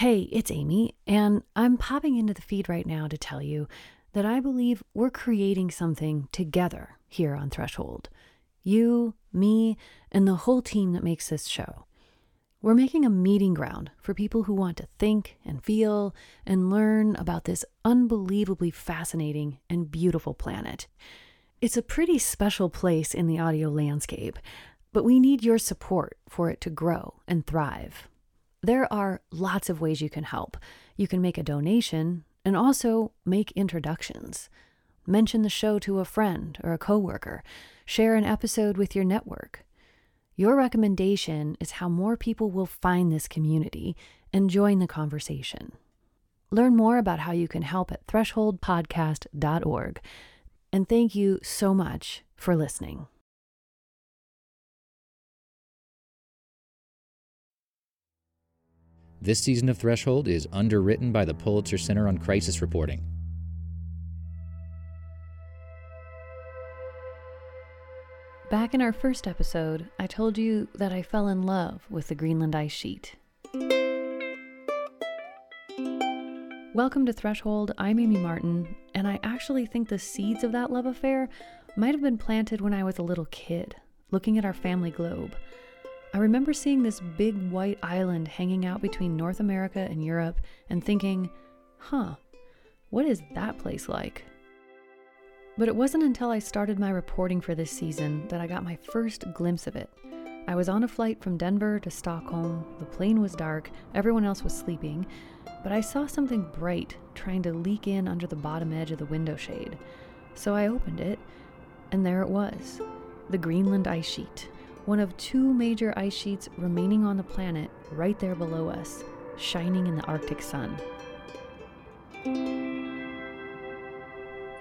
Hey, it's Amy, and I'm popping into the feed right now to tell you that I believe we're creating something together here on Threshold. You, me, and the whole team that makes this show. We're making a meeting ground for people who want to think and feel and learn about this unbelievably fascinating and beautiful planet. It's a pretty special place in the audio landscape, but we need your support for it to grow and thrive. There are lots of ways you can help. You can make a donation and also make introductions. Mention the show to a friend or a coworker. Share an episode with your network. Your recommendation is how more people will find this community and join the conversation. Learn more about how you can help at thresholdpodcast.org. And thank you so much for listening. This season of Threshold is underwritten by the Pulitzer Center on Crisis Reporting. Back in our first episode, I told you that I fell in love with the Greenland ice sheet. Welcome to Threshold. I'm Amy Martin, and I actually think the seeds of that love affair might have been planted when I was a little kid, looking at our family globe. I remember seeing this big white island hanging out between North America and Europe and thinking, huh, what is that place like? But it wasn't until I started my reporting for this season that I got my first glimpse of it. I was on a flight from Denver to Stockholm. The plane was dark, everyone else was sleeping, but I saw something bright trying to leak in under the bottom edge of the window shade. So I opened it, and there it was the Greenland ice sheet one of two major ice sheets remaining on the planet right there below us, shining in the Arctic sun.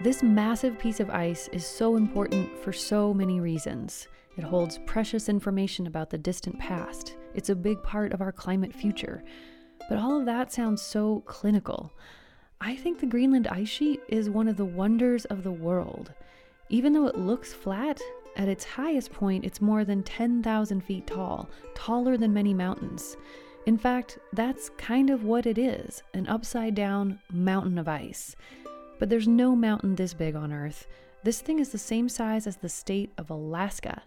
This massive piece of ice is so important for so many reasons. It holds precious information about the distant past. It's a big part of our climate future. But all of that sounds so clinical. I think the Greenland ice sheet is one of the wonders of the world. Even though it looks flat, at its highest point, it's more than 10,000 feet tall, taller than many mountains. In fact, that's kind of what it is an upside down mountain of ice. But there's no mountain this big on Earth. This thing is the same size as the state of Alaska,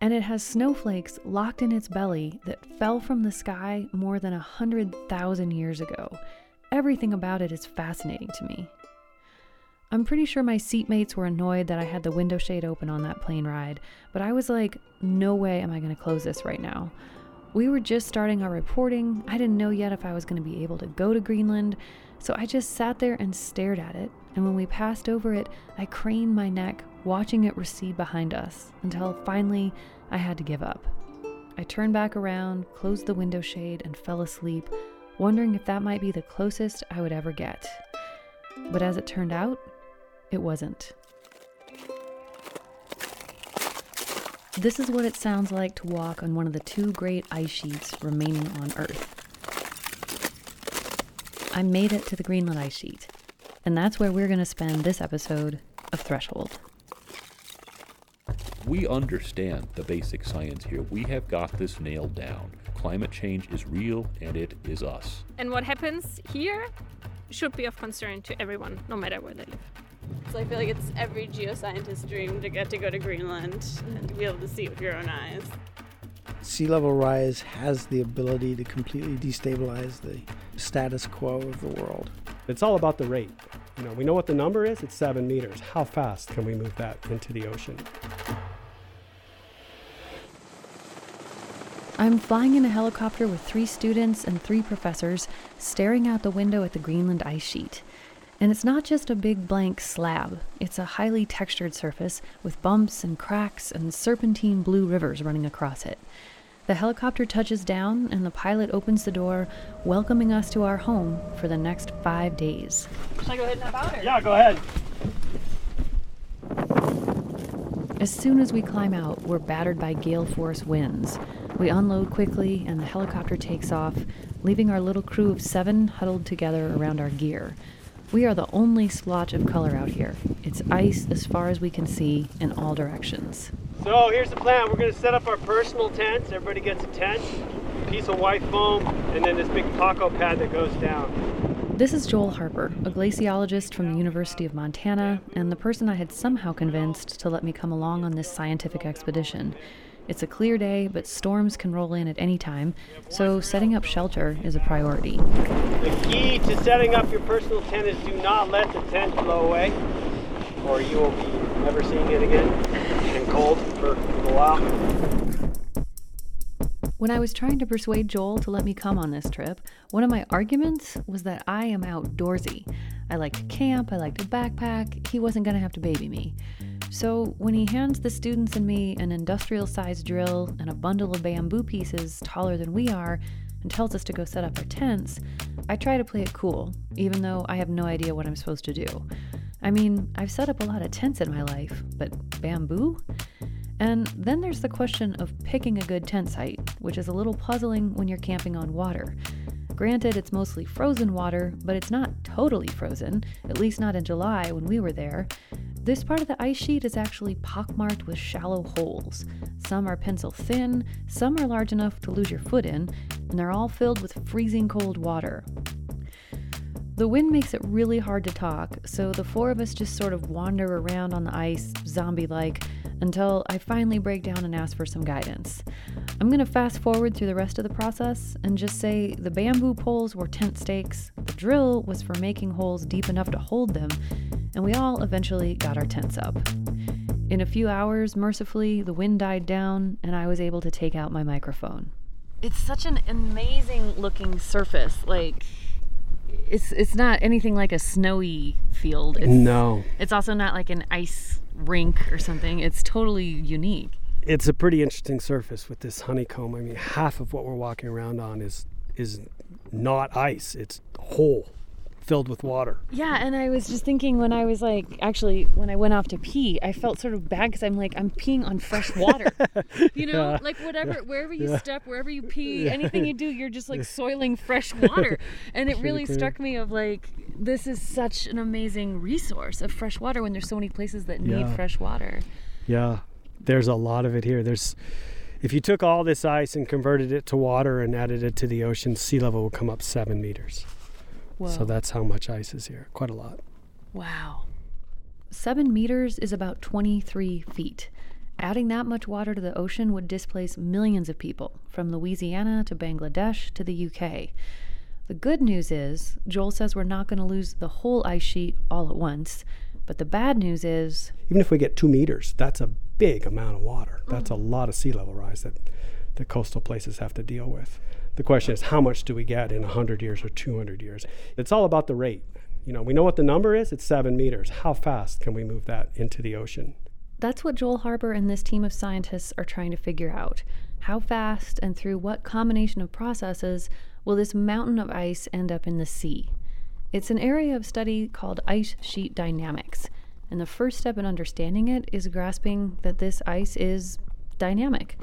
and it has snowflakes locked in its belly that fell from the sky more than a 100,000 years ago. Everything about it is fascinating to me. I'm pretty sure my seatmates were annoyed that I had the window shade open on that plane ride, but I was like, no way am I going to close this right now. We were just starting our reporting. I didn't know yet if I was going to be able to go to Greenland, so I just sat there and stared at it. And when we passed over it, I craned my neck, watching it recede behind us, until finally I had to give up. I turned back around, closed the window shade, and fell asleep, wondering if that might be the closest I would ever get. But as it turned out, it wasn't. This is what it sounds like to walk on one of the two great ice sheets remaining on Earth. I made it to the Greenland ice sheet, and that's where we're going to spend this episode of Threshold. We understand the basic science here. We have got this nailed down. Climate change is real and it is us. And what happens here should be of concern to everyone, no matter where they live. So I feel like it's every geoscientist's dream to get to go to Greenland and to be able to see it with your own eyes. Sea level rise has the ability to completely destabilize the status quo of the world. It's all about the rate. You know, we know what the number is, it's seven meters. How fast can we move that into the ocean? I'm flying in a helicopter with three students and three professors staring out the window at the Greenland ice sheet. And it's not just a big blank slab, it's a highly textured surface with bumps and cracks and serpentine blue rivers running across it. The helicopter touches down, and the pilot opens the door, welcoming us to our home for the next five days. Should I go ahead and have powder? Yeah, go ahead. As soon as we climb out, we're battered by gale force winds. We unload quickly, and the helicopter takes off, leaving our little crew of seven huddled together around our gear. We are the only splotch of color out here. It's ice as far as we can see in all directions. So here's the plan. We're going to set up our personal tents. Everybody gets a tent. piece of white foam, and then this big Paco pad that goes down. This is Joel Harper, a glaciologist from the University of Montana, and the person I had somehow convinced to let me come along on this scientific expedition. It's a clear day, but storms can roll in at any time, so setting up shelter is a priority. The key to setting up your personal tent is do not let the tent blow away, or you will be never seeing it again and cold for a while. When I was trying to persuade Joel to let me come on this trip, one of my arguments was that I am outdoorsy. I like to camp, I like to backpack, he wasn't gonna have to baby me. So, when he hands the students and me an industrial sized drill and a bundle of bamboo pieces taller than we are and tells us to go set up our tents, I try to play it cool, even though I have no idea what I'm supposed to do. I mean, I've set up a lot of tents in my life, but bamboo? And then there's the question of picking a good tent site, which is a little puzzling when you're camping on water. Granted, it's mostly frozen water, but it's not totally frozen, at least not in July when we were there. This part of the ice sheet is actually pockmarked with shallow holes. Some are pencil thin, some are large enough to lose your foot in, and they're all filled with freezing cold water. The wind makes it really hard to talk, so the four of us just sort of wander around on the ice, zombie like, until I finally break down and ask for some guidance. I'm going to fast forward through the rest of the process and just say the bamboo poles were tent stakes, the drill was for making holes deep enough to hold them, and we all eventually got our tents up. In a few hours, mercifully, the wind died down and I was able to take out my microphone. It's such an amazing looking surface. Like, it's it's not anything like a snowy field. It's, No. It's also not like an ice rink or something. It's totally unique. It's a pretty interesting surface with this honeycomb. I mean, half of what we're walking around on is is not ice. It's whole, filled with water. Yeah, and I was just thinking when I was like, actually, when I went off to pee, I felt sort of bad because I'm like, I'm peeing on fresh water. you know, Yeah. like whatever, wherever you step, wherever you pee, anything you do, you're just like soiling fresh water. And it really struck me of like, this is such an amazing resource of fresh water when there's so many places that need Yeah. fresh water. Yeah, there's a lot of it here. There's, if you took all this ice and converted it to water and added it to the ocean, sea level would come up seven meters. Whoa. So that's how much ice is here. Quite a lot. Wow. Seven meters is about 23 feet. Adding that much water to the ocean would displace millions of people, from Louisiana to Bangladesh to the UK. The good news is, Joel says we're not going to lose the whole ice sheet all at once. But the bad news is, Even if we get two meters, that's a big amount of water. That's oh. a lot of sea level rise that the coastal places have to deal with. The question is, how much do we get in 100 years or 200 years? It's all about the rate. You know, we know what the number is. It's seven meters. How fast can we move that into the ocean? That's what Joel Harper and this team of scientists are trying to figure out. How fast and through what combination of processes will this mountain of ice end up in the sea? It's an area of study called ice sheet dynamics, and the first step in understanding it is grasping that this ice is dynamic.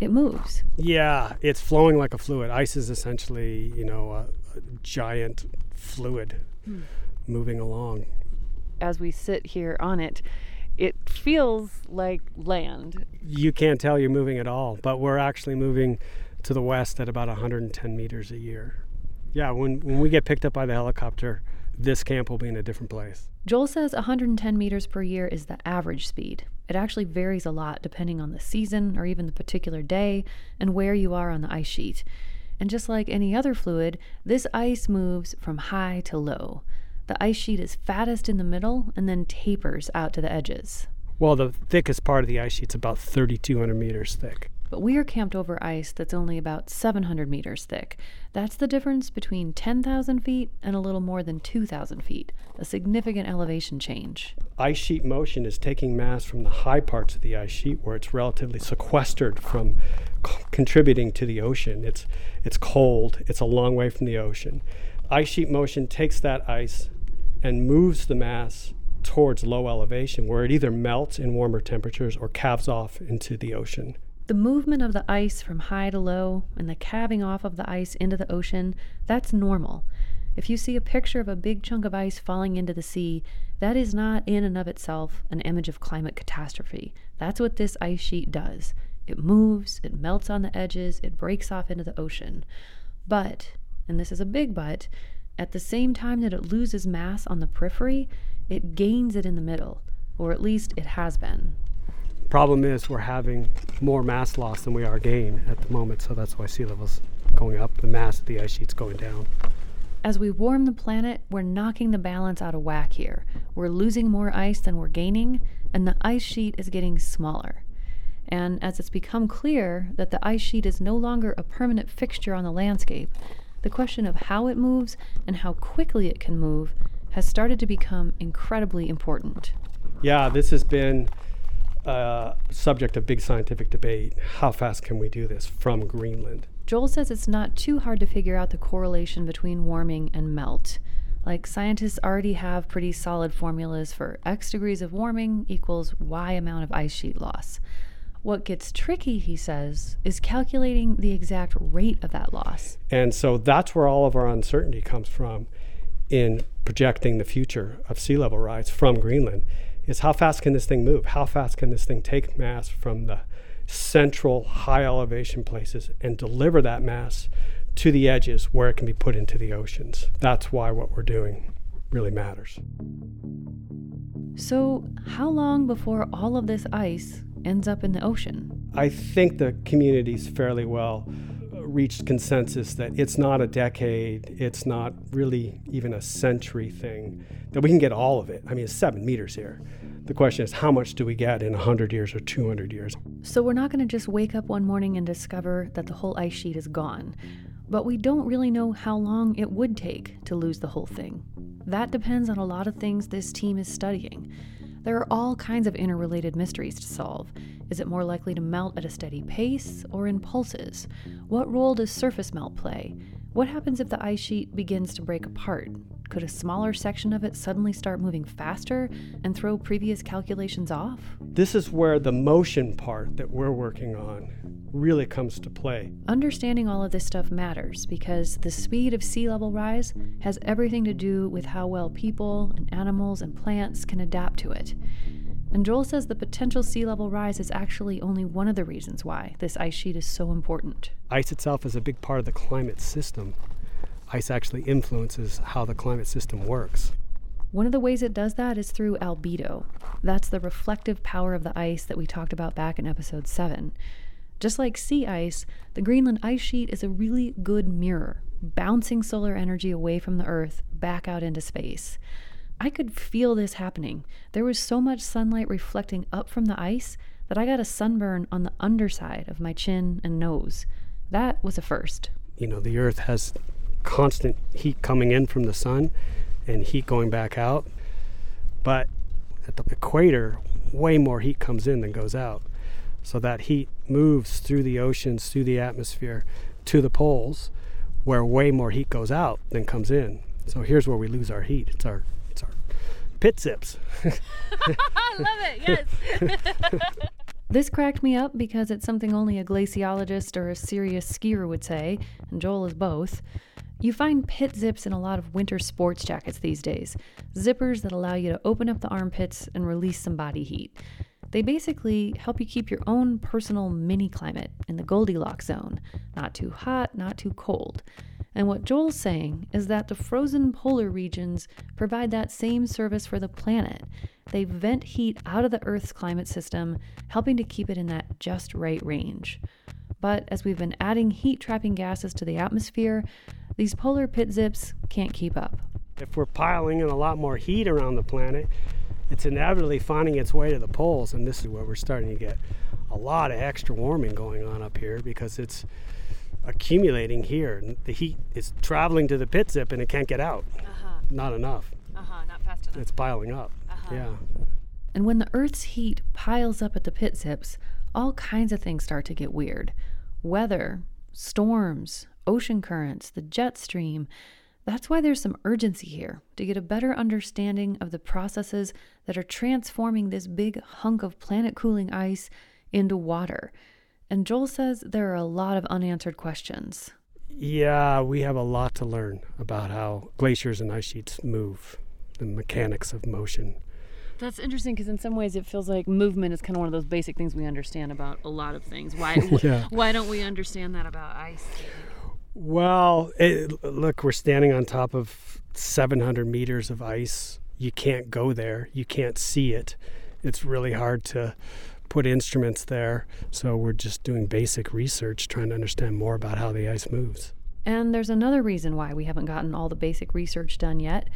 It moves. Yeah, it's flowing like a fluid. Ice is essentially, you know, a, a giant fluid hmm. moving along. As we sit here on it, it feels like land. You can't tell you're moving at all, but we're actually moving to the west at about 110 meters a year. Yeah, when, when we get picked up by the helicopter, this camp will be in a different place. Joel says 110 meters per year is the average speed. It actually varies a lot depending on the season or even the particular day and where you are on the ice sheet. And just like any other fluid, this ice moves from high to low. The ice sheet is fattest in the middle and then tapers out to the edges. Well, the thickest part of the ice sheet's about 3,200 meters thick. But we are camped over ice that's only about 700 meters thick. That's the difference between 10,000 feet and a little more than 2,000 feet, a significant elevation change. Ice sheet motion is taking mass from the high parts of the ice sheet where it's relatively sequestered from c- contributing to the ocean. It's, it's cold, it's a long way from the ocean. Ice sheet motion takes that ice and moves the mass towards low elevation where it either melts in warmer temperatures or calves off into the ocean. The movement of the ice from high to low and the calving off of the ice into the ocean, that's normal. If you see a picture of a big chunk of ice falling into the sea, that is not in and of itself an image of climate catastrophe. That's what this ice sheet does. It moves, it melts on the edges, it breaks off into the ocean. But, and this is a big but, at the same time that it loses mass on the periphery, it gains it in the middle, or at least it has been. Problem is, we're having more mass loss than we are gain at the moment, so that's why sea level's going up. The mass of the ice sheet's going down. As we warm the planet, we're knocking the balance out of whack here. We're losing more ice than we're gaining, and the ice sheet is getting smaller. And as it's become clear that the ice sheet is no longer a permanent fixture on the landscape, the question of how it moves and how quickly it can move has started to become incredibly important. Yeah, this has been a subject of big scientific debate. How fast can we do this from Greenland? Joel says it's not too hard to figure out the correlation between warming and melt. Like, scientists already have pretty solid formulas for X degrees of warming equals Y amount of ice sheet loss. What gets tricky, he says, is calculating the exact rate of that loss. And so that's where all of our uncertainty comes from in projecting the future of sea level rise from Greenland is how fast can this thing move? How fast can this thing take mass from the central high elevation places and deliver that mass to the edges where it can be put into the oceans? That's why what we're doing really matters. So, how long before all of this ice ends up in the ocean? I think the community's fairly well reached consensus that it's not a decade, it's not really even a century thing, that we can get all of it. I mean, it's seven meters here. The question is, how much do we get in 100 years or 200 years? So, we're not going to just wake up one morning and discover that the whole ice sheet is gone. But we don't really know how long it would take to lose the whole thing. That depends on a lot of things this team is studying. There are all kinds of interrelated mysteries to solve. Is it more likely to melt at a steady pace or in pulses? What role does surface melt play? What happens if the ice sheet begins to break apart? Could a smaller section of it suddenly start moving faster and throw previous calculations off? This is where the motion part that we're working on really comes to play. Understanding all of this stuff matters because the speed of sea level rise has everything to do with how well people and animals and plants can adapt to it. And Joel says the potential sea level rise is actually only one of the reasons why this ice sheet is so important. Ice itself is a big part of the climate system. Ice actually influences how the climate system works. One of the ways it does that is through albedo. That's the reflective power of the ice that we talked about back in episode 7. Just like sea ice, the Greenland ice sheet is a really good mirror, bouncing solar energy away from the Earth back out into space. I could feel this happening. There was so much sunlight reflecting up from the ice that I got a sunburn on the underside of my chin and nose. That was a first. You know, the Earth has constant heat coming in from the sun and heat going back out. But at the equator, way more heat comes in than goes out. So that heat moves through the oceans, through the atmosphere to the poles, where way more heat goes out than comes in. So here's where we lose our heat. It's our pit zips. I love it. Yes. This cracked me up because it's something only a glaciologist or a serious skier would say, and Joel is both. You find pit zips in a lot of winter sports jackets these days, zippers that allow you to open up the armpits and release some body heat. They basically help you keep your own personal mini climate in the Goldilocks zone, not too hot, not too cold. And what Joel's saying is that the frozen polar regions provide that same service for the planet. They vent heat out of the Earth's climate system, helping to keep it in that just right range. But as we've been adding heat trapping gases to the atmosphere, these polar pit zips can't keep up. If we're piling in a lot more heat around the planet, it's inevitably finding its way to the poles, and this is where we're starting to get a lot of extra warming going on up here because it's accumulating here. The heat is traveling to the pit zip and it can't get out. Uh-huh. Not enough. Uh-huh. Not fast enough. It's piling up. Uh-huh. Yeah. And when the Earth's heat piles up at the pit zips, all kinds of things start to get weird. Weather, storms, ocean currents, the jet stream. That's why there's some urgency here to get a better understanding of the processes that are transforming this big hunk of planet cooling ice into water. And Joel says there are a lot of unanswered questions. Yeah, we have a lot to learn about how glaciers and ice sheets move, the mechanics of motion. That's interesting because in some ways it feels like movement is kind of one of those basic things we understand about a lot of things. Why Yeah. why don't we understand that about ice? Well, it, look, we're standing on top of 700 meters of ice. You can't go there. You can't see it. It's really hard to put instruments there. So we're just doing basic research, trying to understand more about how the ice moves. And there's another reason why we haven't gotten all the basic research done yet.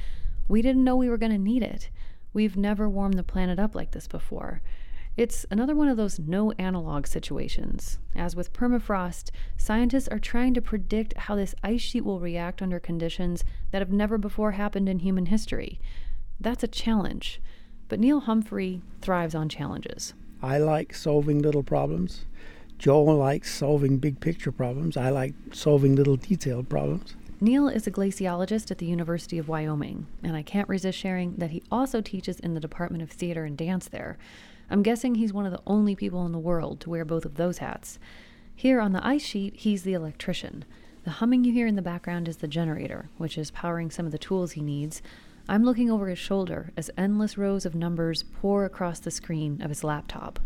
We didn't know we were going to need it. We've never warmed the planet up like this before. It's another one of those no analog situations. As with permafrost, scientists are trying to predict how this ice sheet will react under conditions that have never before happened in human history. That's a challenge. But Neil Humphrey thrives on challenges. I like solving little problems. Joel likes solving big picture problems. I like solving little detailed problems. Neil is a glaciologist at the University of Wyoming, and I can't resist sharing that he also teaches in the Department of Theater and Dance there. I'm guessing he's one of the only people in the world to wear both of those hats. Here on the ice sheet, he's the electrician. The humming you hear in the background is the generator, which is powering some of the tools he needs. I'm looking over his shoulder as endless rows of numbers pour across the screen of his laptop.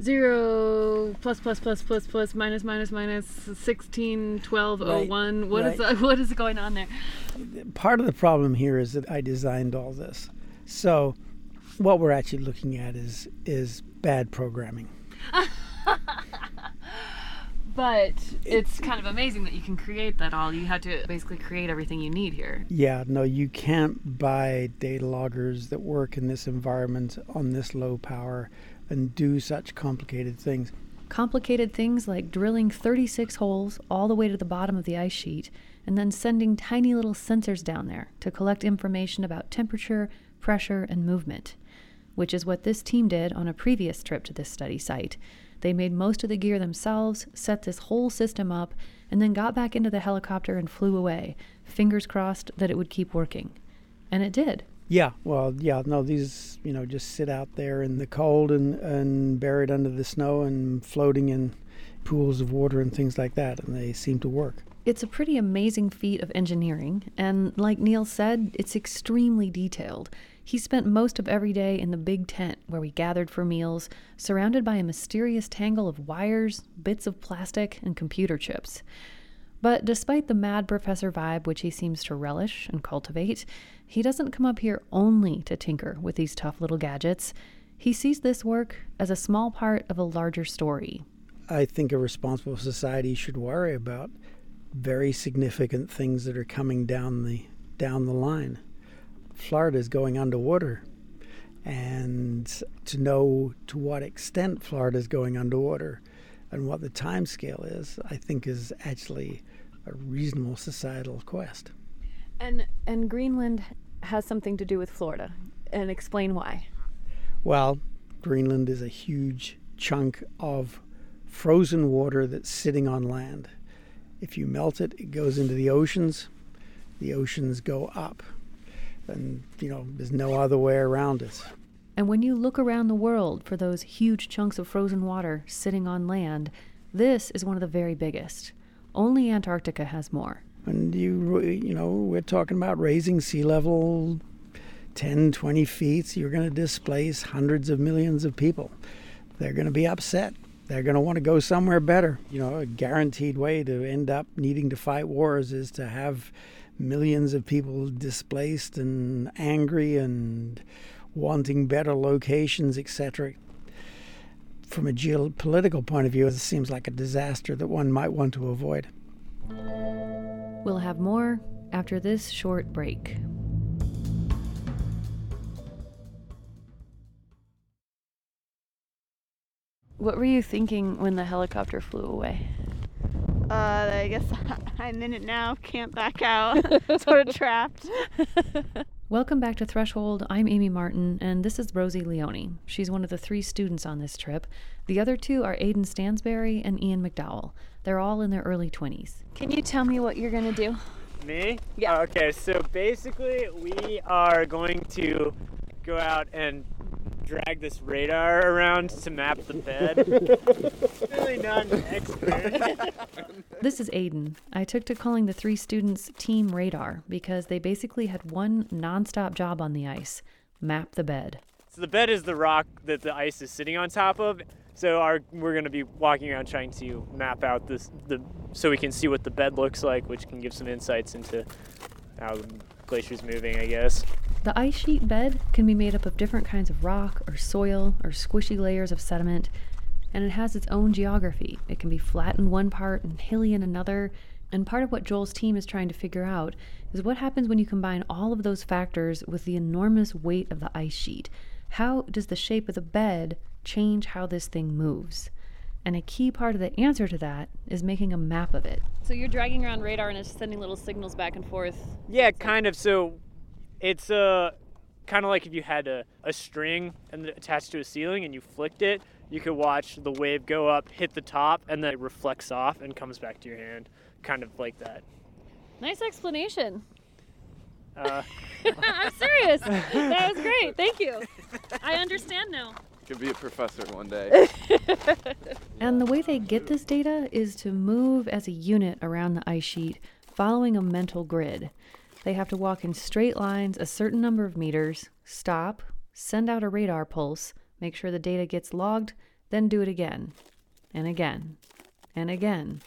Zero plus plus plus plus plus minus minus minus sixteen twelve oh Right, one. What is right. what is going on there? Part of the problem here is that I designed all this. So what we're actually looking at is is bad programming. But it's kind of amazing that you can create that all. You had to basically create everything you need here. Yeah, no, you can't buy data loggers that work in this environment on this low power and do such complicated things. Complicated things like drilling 36 holes all the way to the bottom of the ice sheet and then sending tiny little sensors down there to collect information about temperature, pressure, and movement, which is what this team did on a previous trip to this study site. They made most of the gear themselves, set this whole system up, and then got back into the helicopter and flew away, fingers crossed that it would keep working. And it did. Yeah, well, yeah, no, these, you know, just sit out there in the cold and, and buried under the snow and floating in pools of water and things like that, and they seem to work. It's a pretty amazing feat of engineering, and like Neil said, it's extremely detailed. He spent most of every day in the big tent where we gathered for meals, surrounded by a mysterious tangle of wires, bits of plastic, and computer chips. But despite the mad professor vibe which he seems to relish and cultivate, he doesn't come up here only to tinker with these tough little gadgets. He sees this work as a small part of a larger story. I think a responsible society should worry about very significant things that are coming down the down the line. Florida is going underwater, and to know to what extent Florida is going underwater and what the time scale is, I think is actually a reasonable societal quest. And and Greenland has something to do with Florida. And explain why. Well, Greenland is a huge chunk of frozen water that's sitting on land. If you melt it, it goes into the oceans. The oceans go up. And, you know, there's no other way around it. And when you look around the world for those huge chunks of frozen water sitting on land, this is one of the very biggest. Only Antarctica has more. And you, you know, we're talking about raising sea level 10, 20 feet. So you're going to displace hundreds of millions of people. They're going to be upset. They're going to want to go somewhere better. You know, a guaranteed way to end up needing to fight wars is to have millions of people displaced and angry and wanting better locations, etc. From a geopolitical point of view, it seems like a disaster that one might want to avoid. We'll have more after this short break. What were you thinking when the helicopter flew away? Uh, I guess I'm in it now. Can't back out. sort of trapped. Welcome back to Threshold. I'm Amy Martin, and this is Rosie Leone. She's one of the three students on this trip. The other two are Aidan Stansberry and Ian McDowell. They're all in their early 20s. Can you tell me what you're gonna do? Me? Yeah. Okay, so basically, we are going to go out and drag this radar around to map the bed. really not an expert. This is Aidan. I took to calling the three students Team Radar because they basically had one nonstop job on the ice map the bed. So the bed is the rock that the ice is sitting on top of. So our we're going to be walking around trying to map out this the so we can see what the bed looks like, which can give some insights into how the glacier's moving, I guess. The ice sheet bed can be made up of different kinds of rock or soil or squishy layers of sediment, and it has its own geography. It can be flat in one part and hilly in another. And part of what Joel's team is trying to figure out is what happens when you combine all of those factors with the enormous weight of the ice sheet. How does the shape of the bed change how this thing moves? And a key part of the answer to that is making a map of it. So you're dragging around radar and it's sending little signals back and forth. Yeah, kind of. So it's uh, kind of like if you had a, a string and attached to a ceiling and you flicked it, you could watch the wave go up, hit the top, and then it reflects off and comes back to your hand, kind of like that. Nice explanation. Uh, I'm serious. That was great. Thank you. I understand now. You could be a professor one day. And the way they get this data is to move as a unit around the ice sheet, following a mental grid. They have to walk in straight lines a certain number of meters, stop, send out a radar pulse, make sure the data gets logged, then do it again, and again, and again,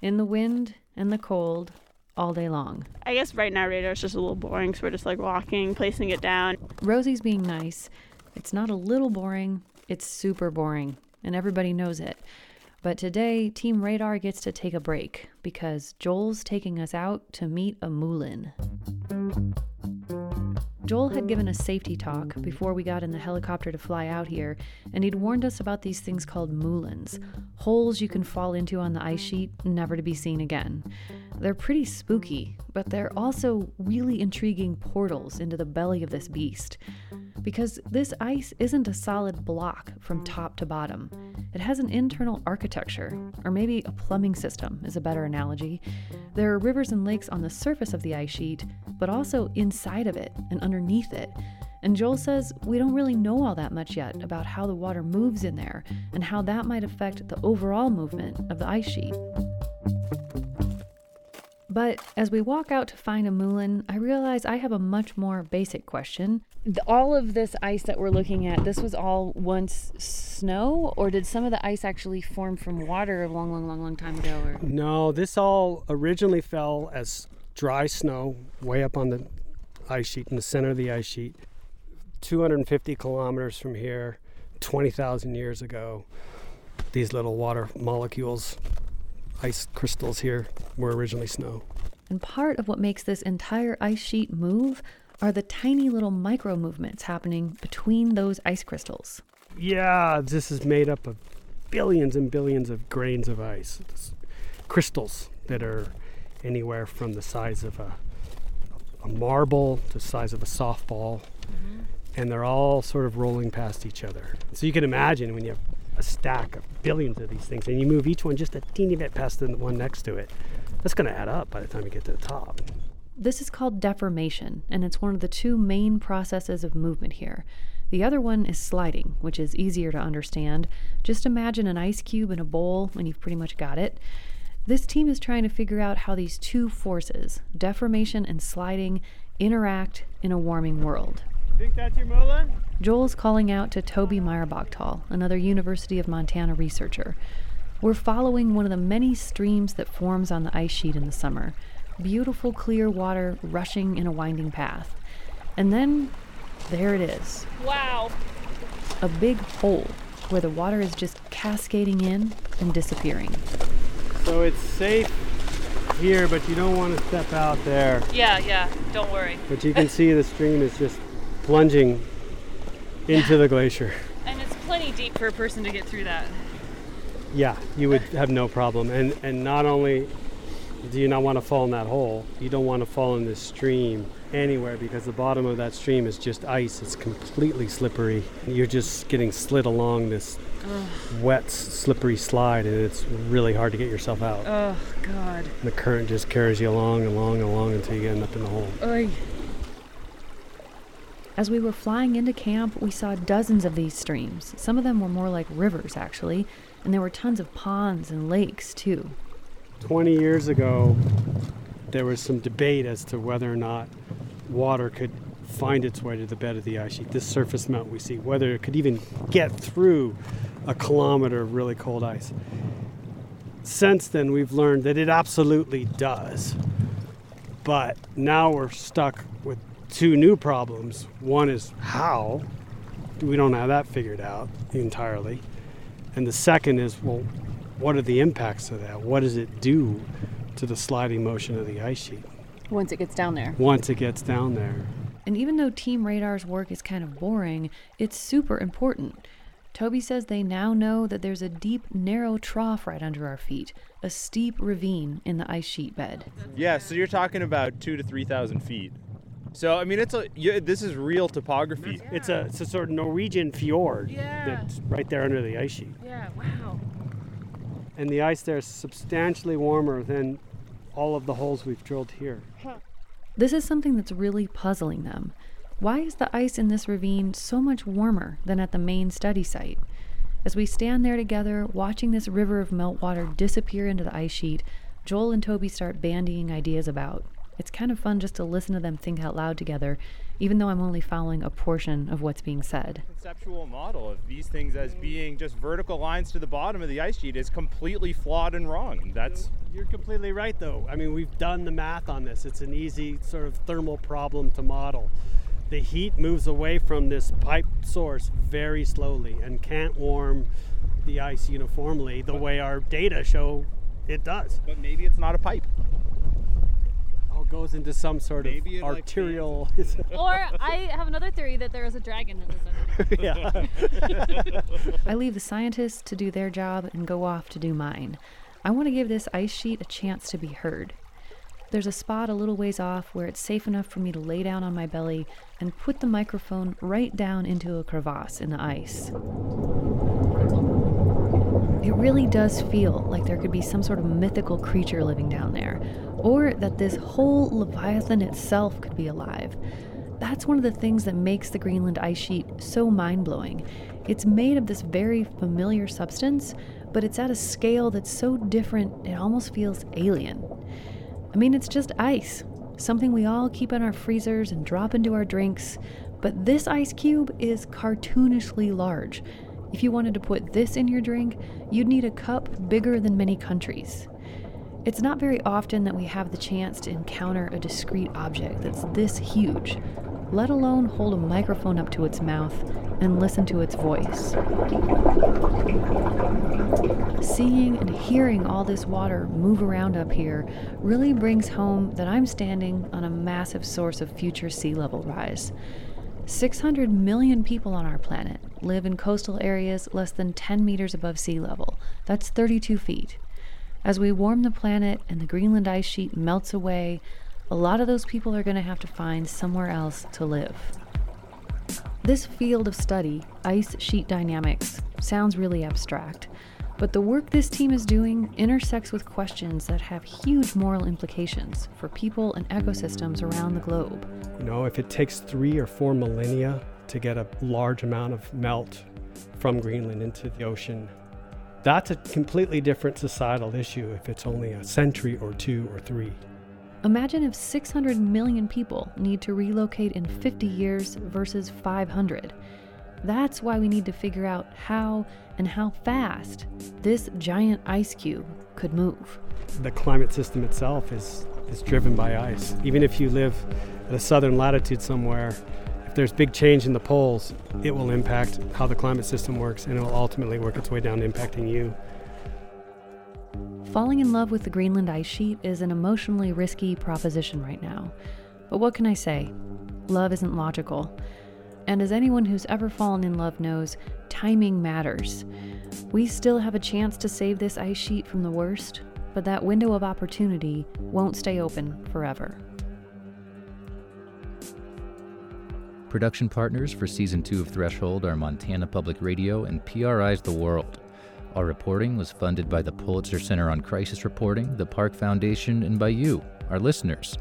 in the wind and the cold, all day long. I guess right now radar is just a little boring, so we're just like walking, placing it down. Rosie's being nice. It's not a little boring, it's super boring, and everybody knows it. But today, Team Radar gets to take a break because Joel's taking us out to meet a moulin. Joel had given a safety talk before we got in the helicopter to fly out here, and he'd warned us about these things called moulins holes you can fall into on the ice sheet, never to be seen again. They're pretty spooky, but they're also really intriguing portals into the belly of this beast. Because this ice isn't a solid block from top to bottom. It has an internal architecture, or maybe a plumbing system is a better analogy. There are rivers and lakes on the surface of the ice sheet, but also inside of it and underneath it. And Joel says we don't really know all that much yet about how the water moves in there and how that might affect the overall movement of the ice sheet. But as we walk out to find a moulin, I realize I have a much more basic question. All of this ice that we're looking at, this was all once snow, or did some of the ice actually form from water a long, long, long, long time ago? Or No, this all originally fell as dry snow way up on the ice sheet in the center of the ice sheet. 250 kilometers from here, 20,000 years ago, these little water molecules, ice crystals here, were originally snow. And part of what makes this entire ice sheet move are the tiny little micro movements happening between those ice crystals. Yeah, this is made up of billions and billions of grains of ice, It's crystals that are anywhere from the size of a, a marble to the size of a softball, mm-hmm. and they're all sort of rolling past each other. So you can imagine when you have a stack of billions of these things and you move each one just a teeny bit past the one next to it, that's going to add up by the time you get to the top. This is called deformation, and it's one of the two main processes of movement here. The other one is sliding, which is easier to understand. Just imagine an ice cube in a bowl, and you've pretty much got it. This team is trying to figure out how these two forces, deformation and sliding, interact in a warming world. Think that's your moulin? Joel's calling out to Toby Meierbachtol, another University of Montana researcher. We're following one of the many streams that forms on the ice sheet in the summer. Beautiful, clear water rushing in a winding path. And then there it is Wow. a big hole where the water is just cascading in and disappearing. So it's safe here, but you don't want to step out there. Yeah, yeah. Don't worry. But you can see the stream is just plunging into the glacier. And it's plenty deep for a person to get through that. Yeah, you would have no problem. And and not only do you not want to fall in that hole, you don't want to fall in this stream anywhere because the bottom of that stream is just ice. It's completely slippery. You're just getting slid along this wet, slippery slide, and it's really hard to get yourself out. Oh, God. the current just carries you along, and along, and along until you end up in the hole. Oy. As we were flying into camp, we saw dozens of these streams. Some of them were more like rivers, actually, and there were tons of ponds and lakes, too. 20 years ago, there was some debate as to whether or not water could find its way to the bed of the ice sheet, this surface melt we see, whether it could even get through a kilometer of really cold ice. Since then, we've learned that it absolutely does. But now we're stuck two new problems. One is how, we don't have that figured out entirely. And the second is, well, what are the impacts of that? What does it do to the sliding motion of the ice sheet Once it gets down there. once it gets down there? And even though Team Radar's work is kind of boring, it's super important. Toby says they now know that there's a deep, narrow trough right under our feet, a steep ravine in the ice sheet bed. Yeah, so you're talking about two to three thousand feet. So I mean, it's a yeah, this is real topography. It's a it's a sort of Norwegian fjord Yeah. that's right there under the ice sheet. Yeah, wow. And the ice there is substantially warmer than all of the holes we've drilled here. This is something that's really puzzling them. Why is the ice in this ravine so much warmer than at the main study site? As we stand there together, watching this river of meltwater disappear into the ice sheet, Joel and Toby start bandying ideas about. It's kind of fun just to listen to them think out loud together, even though I'm only following a portion of what's being said. Conceptual model of these things as being just vertical lines to the bottom of the ice sheet is completely flawed and wrong. That's You're completely right, though. I mean, we've done the math on this. It's an easy sort of thermal problem to model. The heat moves away from this pipe source very slowly and can't warm the ice uniformly the way our data show it does. But maybe it's not a pipe. It goes into some sort Maybe of it, like, arterial. Or I have another theory that there is a dragon that lives under there. yeah. I leave the scientists to do their job and go off to do mine. I want to give this ice sheet a chance to be heard. There's a spot a little ways off where it's safe enough for me to lay down on my belly and put the microphone right down into a crevasse in the ice. It really does feel like there could be some sort of mythical creature living down there, or that this whole Leviathan itself could be alive. That's one of the things that makes the Greenland ice sheet so mind blowing. It's made of this very familiar substance, but it's at a scale that's so different it almost feels alien. I mean, it's just ice, something we all keep in our freezers and drop into our drinks, but this ice cube is cartoonishly large. If you wanted to put this in your drink, you'd need a cup bigger than many countries. It's not very often that we have the chance to encounter a discrete object that's this huge, let alone hold a microphone up to its mouth and listen to its voice. Seeing and hearing all this water move around up here really brings home that I'm standing on a massive source of future sea level rise. 600 million people on our planet live in coastal areas less than 10 meters above sea level. That's 32 feet. As we warm the planet and the Greenland ice sheet melts away, a lot of those people are going to have to find somewhere else to live. This field of study, ice sheet dynamics, sounds really abstract, but the work this team is doing intersects with questions that have huge moral implications for people and ecosystems around the globe. You know, if it takes three or four millennia to get a large amount of melt from Greenland into the ocean, that's a completely different societal issue if it's only a century or two or three. Imagine if 600 million people need to relocate in 50 years versus 500. That's why we need to figure out how and how fast this giant ice cube could move. The climate system itself is, is driven by ice. Even if you live at a southern latitude somewhere, if there's big change in the poles, it will impact how the climate system works and it will ultimately work its way down to impacting you. Falling in love with the Greenland ice sheet is an emotionally risky proposition right now. But what can I say? Love isn't logical. And as anyone who's ever fallen in love knows, timing matters. We still have a chance to save this ice sheet from the worst, but that window of opportunity won't stay open forever. Production partners for season two of Threshold are Montana Public Radio and PRI's The World. Our reporting was funded by the Pulitzer Center on Crisis Reporting, the Park Foundation, and by you, our listeners.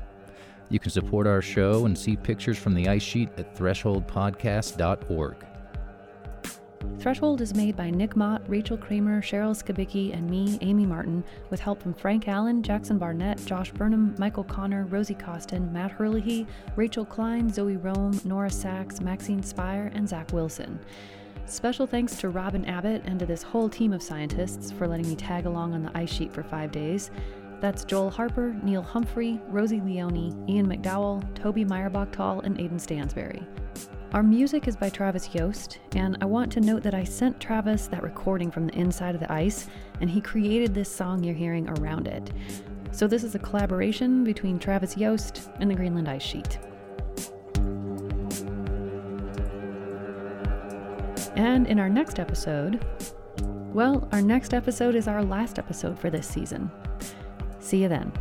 You can support our show and see pictures from the ice sheet at thresholdpodcast.org. Threshold is made by Nick Mott, Rachel Kramer, Cheryl Skibicki, and me, Amy Martin, with help from Frank Allen, Jackson Barnett, Josh Burnham, Michael Connor, Rosie Costin, Matt Herlihy, Rachel Klein, Zoe Rome, Nora Sachs, Maxine Spire, and Zach Wilson. Special thanks to Robin Abbott and to this whole team of scientists for letting me tag along on the ice sheet for five days. That's Joel Harper, Neil Humphrey, Rosie Leone, Ian McDowell, Toby Meierbachtol, and Aidan Stansberry. Our music is by Travis Yost, and I want to note that I sent Travis that recording from the inside of the ice, and he created this song you're hearing around it. So this is a collaboration between Travis Yost and the Greenland Ice Sheet. And in our next episode, well, our next episode is our last episode for this season. See you then.